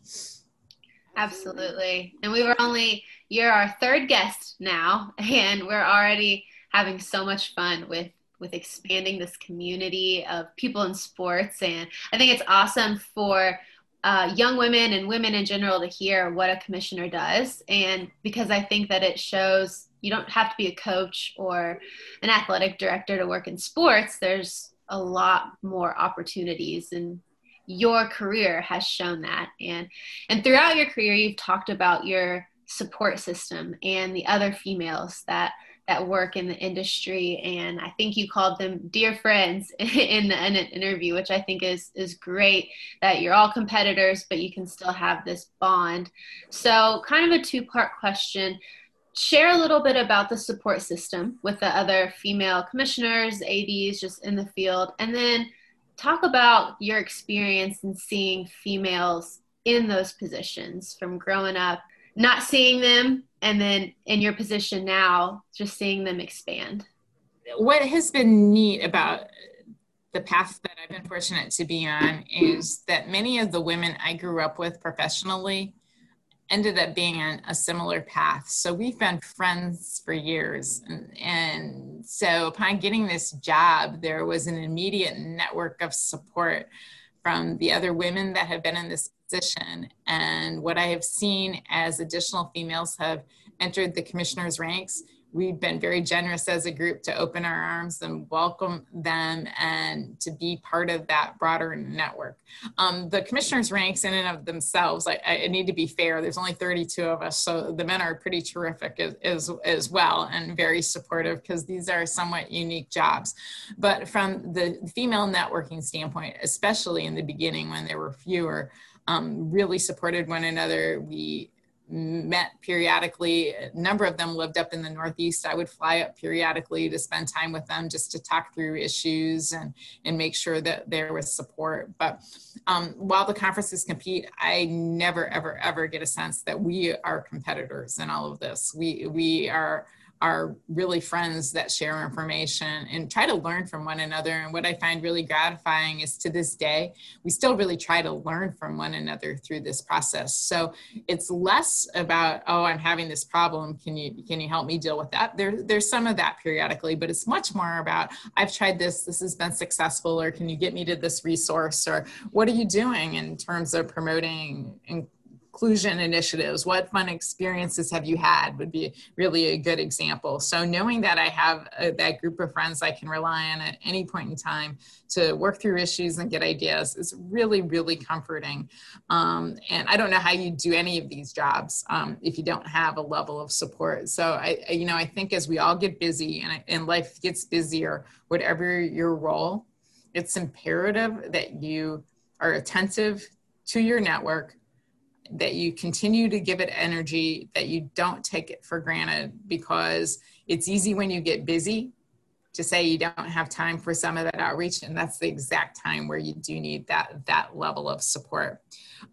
Absolutely. And we were only, you're our third guest now, <laughs> and we're already having so much fun with with expanding this community of people in sports and i think it's awesome for uh, young women and women in general to hear what a commissioner does and because i think that it shows you don't have to be a coach or an athletic director to work in sports there's a lot more opportunities and your career has shown that. And and throughout your career you've talked about your support system and the other females that that work in the industry. And i think you called them dear friends <laughs> in, the, in an interview which i think is is great that you're all competitors but you can still have this bond. So kind of a two part question. Share a little bit about the support system with the other female commissioners ads just in the field. And then talk about your experience in seeing females in those positions from growing up, not seeing them, and then in your position now, just seeing them expand. What has been neat about the path that I've been fortunate to be on is that many of the women I grew up with professionally ended up being on a similar path. So we've been friends for years. And, and, so upon getting this job, there was an immediate network of support from the other women that have been in this position. And what I have seen as additional females have entered the commissioner's ranks we've been very generous as a group to open our arms and welcome them and to be part of that broader network. Um, the commissioners' ranks in and of themselves, I, I, need to be fair, there's only 32 of us, so the men are pretty terrific as, as, as well and very supportive because these are somewhat unique jobs. But from the female networking standpoint, especially in the beginning when there were fewer, um, really supported one another. We met periodically. A number of them lived up in the Northeast. I would fly up periodically to spend time with them just to talk through issues and, and make sure that there was support. But um, while the conferences compete, I never, ever, ever get a sense that we are competitors in all of this. We, we are are really friends that share information and try to learn from one another. And what I find really gratifying is to this day, we still really try to learn from one another through this process. So it's less about, oh, I'm having this problem. Can you can you help me deal with that? There, there's some of that periodically, but it's much more about I've tried this, this has been successful, or can you get me to this resource, or what are you doing in terms of promoting inclusion initiatives? What fun experiences have you had would be really a good example. So knowing that i have a, that group of friends i can rely on at any point in time to work through issues and get ideas is really really comforting. Um, and i don't know how you do any of these jobs um, if you don't have a level of support. So i you know i think as we all get busy and, and life gets busier whatever your role it's imperative that you are attentive to your network that you continue to give it energy, that you don't take it for granted because it's easy when you get busy to say you don't have time for some of that outreach and that's the exact time where you do need that that level of support.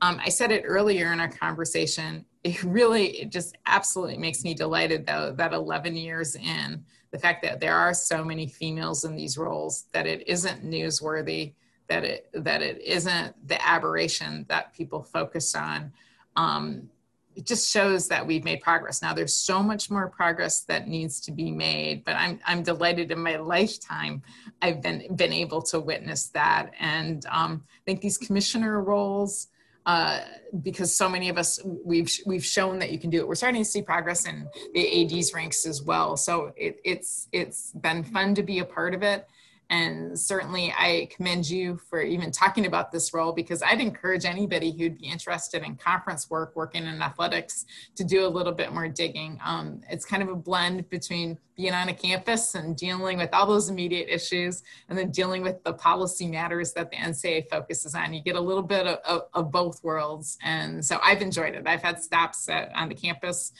Um, i said it earlier in our conversation. It really it just absolutely makes me delighted though that 11 years in the fact that there are so many females in these roles that it isn't newsworthy that it that it isn't the aberration that people focus on um, it just shows that we've made progress. Now there's so much more progress that needs to be made, but I'm I'm delighted in my <laughs> lifetime I've been been able to witness that. And um, I think these commissioner roles, uh, because so many of us we've we've shown that you can do it. We're starting to see progress in the ADs ranks as well. So it, it's it's been fun to be a part of it. And certainly, I commend you for even talking about this role because I'd encourage anybody who'd be interested in conference work, working in athletics, to do a little bit more digging. Um, it's kind of a blend between being on a campus and dealing with all those immediate issues and then dealing with the policy matters that the NCAA focuses on. You get a little bit of, of, of both worlds. And so I've enjoyed it. I've had stops at, on the campus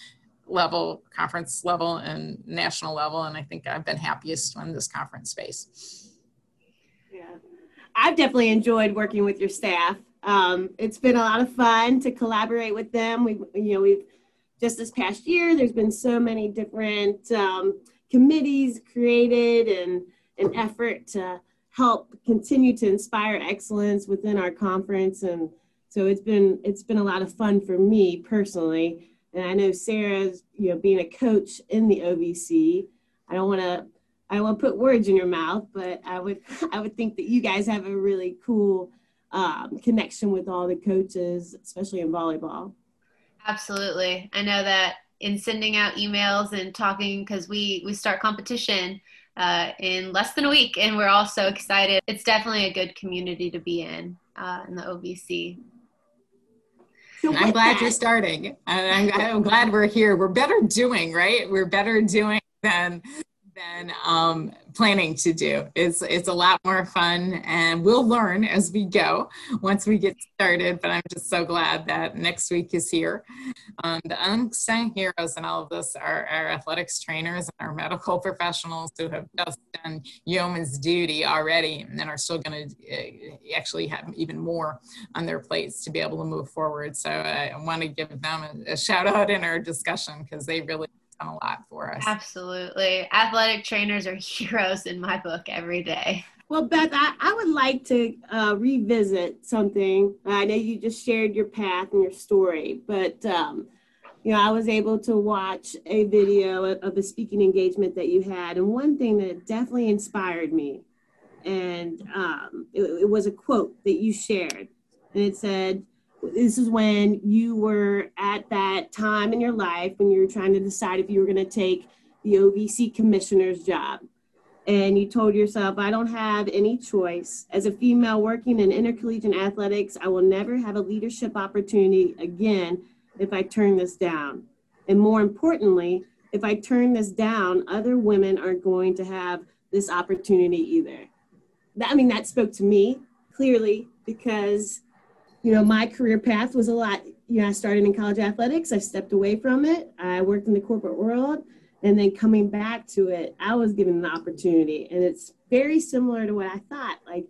level, conference level, and national level. And I think I've been happiest in this conference space. I've definitely enjoyed working with your staff. Um, it's been a lot of fun to collaborate with them. We, you know, we've just this past year, there's been so many different um, committees created and an effort to help continue to inspire excellence within our conference and So it's been it's been a lot of fun for me personally. And I know Sarah's, you know, being a coach in the OVC. I don't want to I won't put words in your mouth, but I would I would think that you guys have a really cool um, connection with all the coaches, especially in volleyball. Absolutely, I know that in sending out emails and talking because we we start competition uh, in less than a week, and we're all so excited. It's definitely a good community to be in uh, in the OVC. So I'm glad that, you're starting, I'm, I'm glad we're here. We're better doing, right? We're better doing than than um, planning to do. It's it's a lot more fun, and we'll learn as we go once we get started. But I'm just so glad that next week is here. Um, the unsung heroes in all of this are our athletics trainers and our medical professionals who have just done yeoman's duty already, and are still going to uh, actually have even more on their plates to be able to move forward. So I want to give them a, a shout out in our discussion because they really done a lot for us. Absolutely. Athletic trainers are <laughs> heroes in my book every day. Well, Beth, I, I would like to uh, revisit something. I know you just shared your path and your story, but um, you know, I was able to watch a video of a speaking engagement that you had, and one thing that definitely inspired me, and um, it, it was a quote that you shared, and it said, this is when you were at that time in your life when you were trying to decide if you were going to take the OVC commissioner's job. And you told yourself, I don't have any choice. As a female working in intercollegiate athletics, I will never have a leadership opportunity again if I turn this down. And more importantly, if I turn this down, other women aren't going to have this opportunity either. That, I mean, that spoke to me clearly because you know, my career path was a lot, you know, I started in college athletics, I stepped away from it, I worked in the corporate world, and then coming back to it, I was given an opportunity. And it's very similar to what I thought. Like,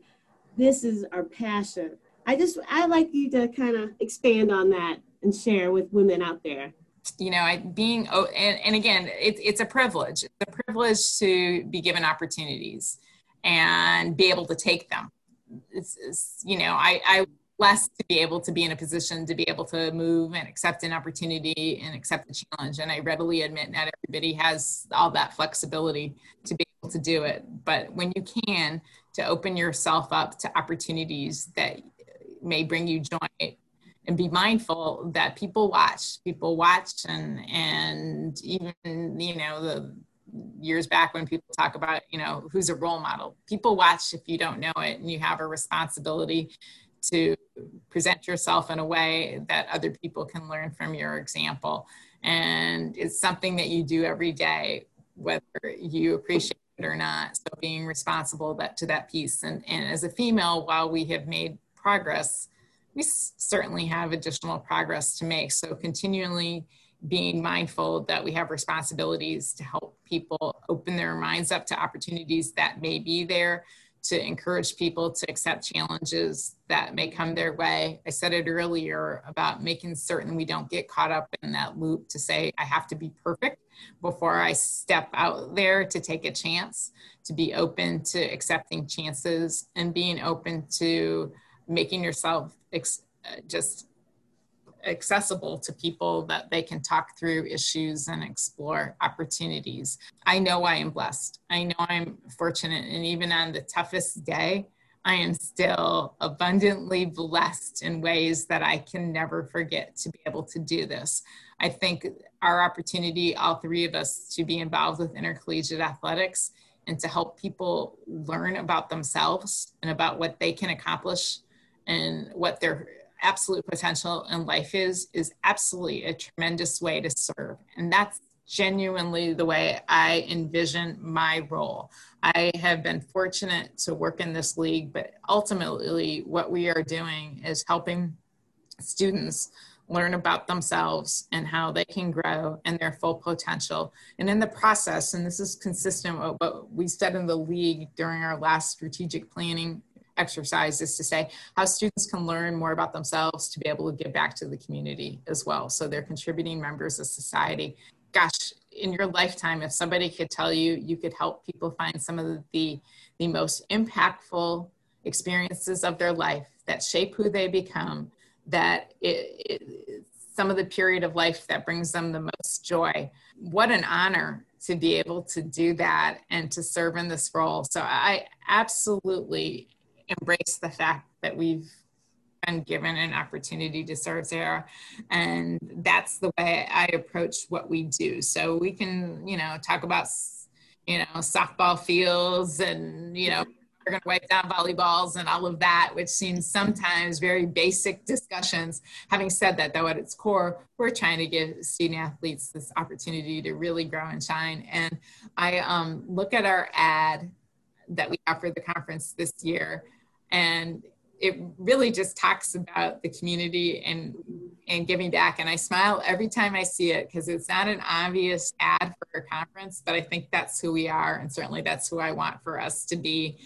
this is our passion. I just, I like you to kind of expand on that and share with women out there you know I, being oh, and, and again it, it's a privilege it's a privilege to be given opportunities and be able to take them it's, it's you know I, I blessed to be able to be in a position to be able to move and accept an opportunity and accept the challenge. And I readily admit not everybody has all that flexibility to be able to do it. But when you can, to open yourself up to opportunities that may bring you joy and be mindful that people watch people watch and and even you know the years back when people talk about you know who's a role model people watch if you don't know it and you have a responsibility to present yourself in a way that other people can learn from your example. And it's something that you do every day, whether you appreciate it or not. So being responsible that to that piece. And, and as a female, while we have made progress, we certainly have additional progress to make. So continually being mindful that we have responsibilities to help people open their minds up to opportunities that may be there to encourage people to accept challenges that may come their way. I said it earlier about making certain we don't get caught up in that loop to say, I have to be perfect before I step out there to take a chance, to be open to accepting chances and being open to making yourself ex- uh, just accessible to people that they can talk through issues and explore opportunities. I know I am blessed. I know I'm fortunate. And even on the toughest day, I am still abundantly blessed in ways that I can never forget to be able to do this. I think our opportunity, all three of us, to be involved with intercollegiate athletics and to help people learn about themselves and about what they can accomplish and what their absolute potential in life is is absolutely a tremendous way to serve and that's genuinely the way i envision my role i have been fortunate to work in this league but ultimately what we are doing is helping students learn about themselves and how they can grow and their full potential. And in the process, and this is consistent with what we said in the league during our last strategic planning exercise is to say how students can learn more about themselves to be able to give back to the community as well. So they're contributing members of society. Gosh, in your lifetime, if somebody could tell you you could help people find some of the, the most impactful experiences of their life that shape who they become, that it, it, some of the period of life that brings them the most joy. What an honor to be able to do that and to serve in this role. So I absolutely embrace the fact that we've been given an opportunity to serve there. And that's the way I approach what we do. So we can, you know, talk about, you know, softball fields and, you know, we're going to wipe down volleyballs and all of that, which seems sometimes very basic discussions. Having said that, though, at its core, we're trying to give student athletes this opportunity to really grow and shine. And I um, look at our ad that we have for the conference this year, and it really just talks about the community and and giving back. And i smile every time i see it because it's not an obvious ad for a conference but i think that's who we are and certainly that's who i want for us to be.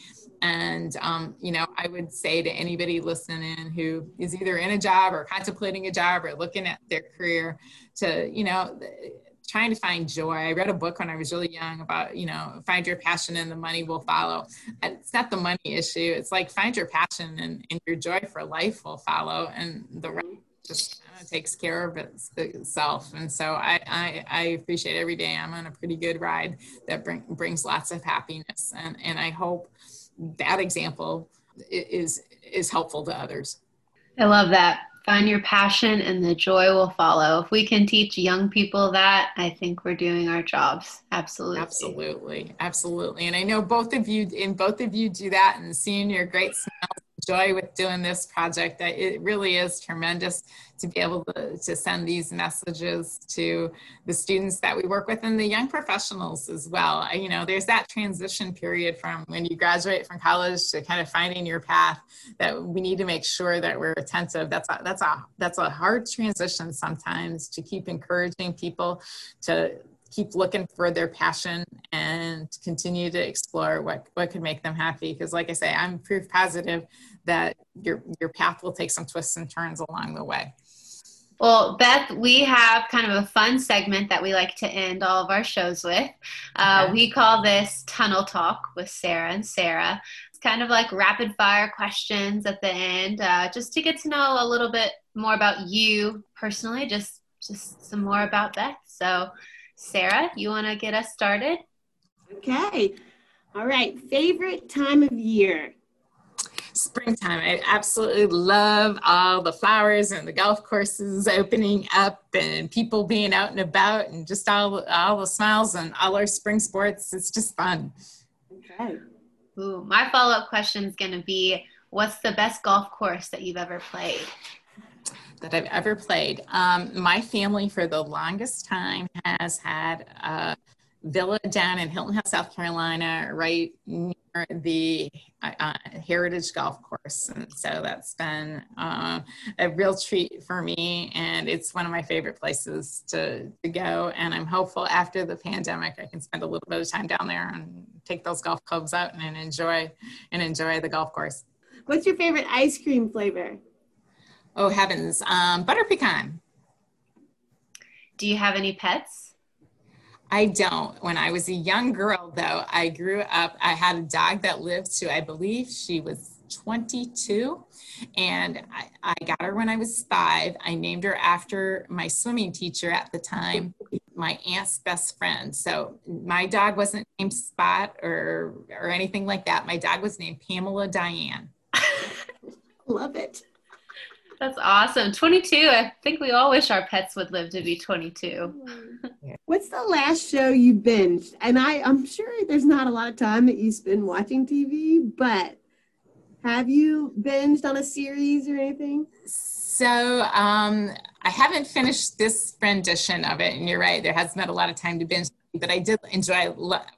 And um, you know i would say to anybody listening who is either in a job or contemplating a job or looking at their career to you know trying to find joy. I read a book when I was really young about, you know, find your passion and the money will follow. It's not the money issue. It's like find your passion and, and your joy for life will follow and the rest just kind of takes care of itself. And so I, I, I, appreciate every day I'm on a pretty good ride that bring, brings lots of happiness. And, and I hope that example is, is helpful to others. I love that. Find your passion and the joy will follow. If we can teach young people that, I think we're doing our jobs. Absolutely. Absolutely. Absolutely. And I know both of you, and both of you do that and seeing your great smiles joy with doing this project. That it really is tremendous to be able to, to send these messages to the students that we work with and the young professionals as well. You know, there's that transition period from when you graduate from college to kind of finding your path that we need to make sure that we're attentive. That's a, that's a, that's a hard transition sometimes to keep encouraging people to keep looking for their passion and continue to explore what, what could make them happy. Because like I say, I'm proof positive that your, your path will take some twists and turns along the way. Well, Beth, we have kind of a fun segment that we like to end all of our shows with. Uh, okay. We call this Tunnel Talk with Sarah and Sarah. It's kind of like rapid fire questions at the end, uh, just to get to know a little bit more about you personally, just just some more about Beth. So, Sarah, you want to get us started? Okay. All right. Favorite time of year? Springtime. I absolutely love all the flowers and the golf courses opening up and people being out and about and just all, all the smiles and all our spring sports. It's just fun. Okay. Ooh, my follow up question is going to be what's the best golf course that you've ever played? That I've ever played. Um, my family, for the longest time, has had a villa down in Hilton Head, South Carolina, right near the uh, uh, Heritage Golf Course. And so that's been uh, a real treat for me. And it's one of my favorite places to, to go. And I'm hopeful after the pandemic, I can spend a little bit of time down there and take those golf clubs out and enjoy and enjoy the golf course. What's your favorite ice cream flavor? Oh heavens, um, butter pecan. Do you have any pets? I don't. When I was a young girl, though, I grew up, I had a dog that lived to, I believe she was 22. And I, I, got her when I was five. I named her after my swimming teacher at the time, my aunt's best friend. So my dog wasn't named Spot or, or anything like that. My dog was named Pamela Diane. <laughs> Love it. That's awesome. 22. I think we all wish our pets would live to be 22. <laughs> What's the last show you binged? And I, I'm sure there's not a lot of time that you spend watching TV, but have you binged on a series or anything? So um, I haven't finished this rendition of it, and you're right, there hasn't been a lot of time to binge, but I did enjoy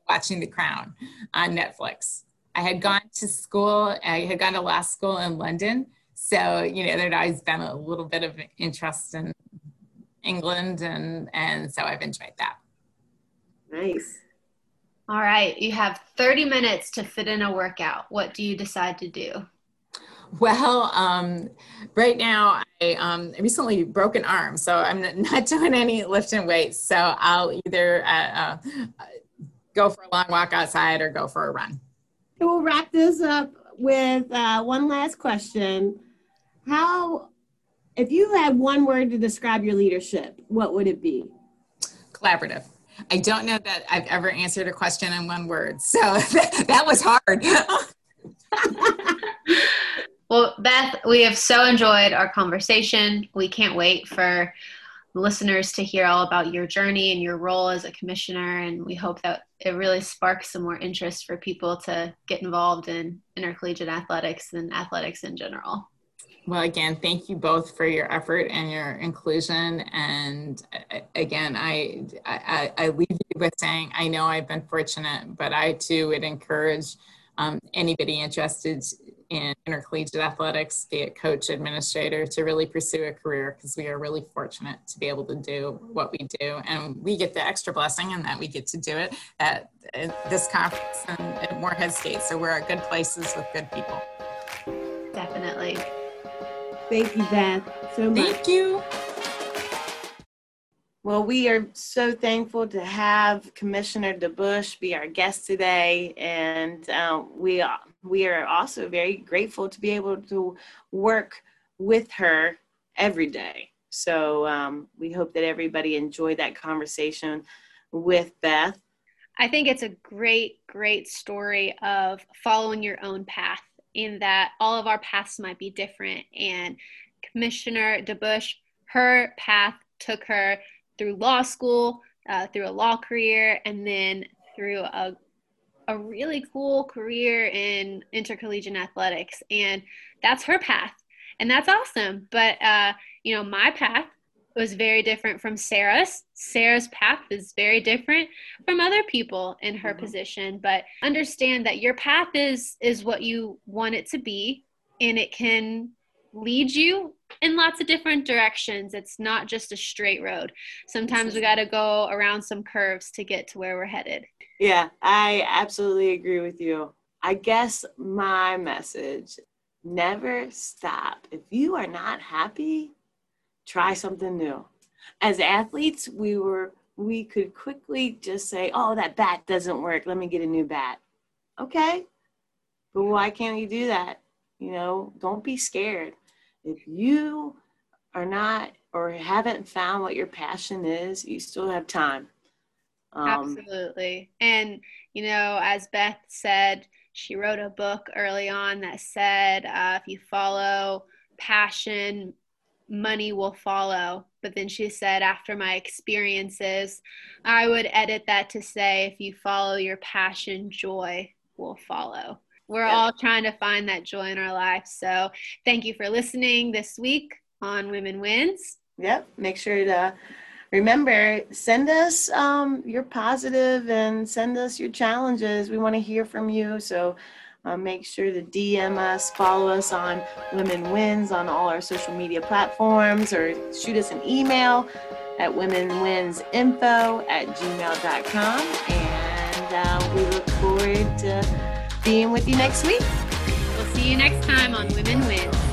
watching The Crown on Netflix. I had gone to school, I had gone to law school in London so you know there'd always been a little bit of interest in england and and so i've enjoyed that. Nice. All right you have 30 minutes to fit in a workout. What do you decide to do? Well um, right now i um, recently broke an arm so i'm <laughs> not doing any lifting weights so i'll either uh, uh, go for a long walk outside or go for a run. We'll wrap this up with uh, one last question how If you had one word to describe your leadership, what would it be? Collaborative. I don't know that I've ever answered a question in one word, so <laughs> that was hard. <laughs> well, Beth, we have so enjoyed our conversation. We can't wait for listeners to hear all about your journey and your role as a commissioner. And we hope that it really sparks some more interest for people to get involved in intercollegiate athletics and athletics in general. Well, again, thank you both for your effort and your inclusion. And again, I, I, I leave you with saying, I know I've been fortunate, but I too would encourage um, anybody interested in intercollegiate athletics, be it coach, administrator, to really pursue a career because we are really fortunate to be able to do what we do. And we get the extra blessing in that we get to do it at, this conference and at Morehead State. So we're at good places with good people. Definitely. Thank you, Beth, so much. Thank you. Well, we are so thankful to have Commissioner DeBauche be our guest today, and um, we are, we are also very grateful to be able to work with her every day. So um, we hope that everybody enjoyed that conversation with Beth. I think it's a great, great story of following your own path. In that all of our paths might be different, and Commissioner DeBauche, her path took her through law school, uh, through a law career, and then through a a really cool career in intercollegiate athletics, and that's her path, and that's awesome. But uh, you know, my path was very different from Sarah's. Sarah's path is very different from other people in her mm-hmm. position, but understand that your path is is what you want it to be and it can lead you in lots of different directions. It's not just a straight road. Sometimes we got to go around some curves to get to where we're headed. Yeah, I absolutely agree with you. I guess my message never stop. If you are not happy, try something new. As athletes, we were we could quickly just say, "Oh, that bat doesn't work. Let me get a new bat." Okay? But why can't you do that? You know, don't be scared if you are not or haven't found what your passion is, you still have time. Um, Absolutely. And, you know, as Beth said, she wrote a book early on that said uh, if you follow passion, money will follow. But then she said, after my experiences, I would edit that to say, if you follow your passion, joy will follow we're yep. all trying to find that joy in our life. So thank you for listening this week on Women Wins. Yep. Make sure to remember send us um, your positive and send us your challenges. We want to hear from you. So uh, make sure to DM us, follow us on Women Wins on all our social media platforms, or shoot us an email at womenwinsinfo at gmail.com. And uh, we look forward to being with you next week. We'll see you next time on Women Wins.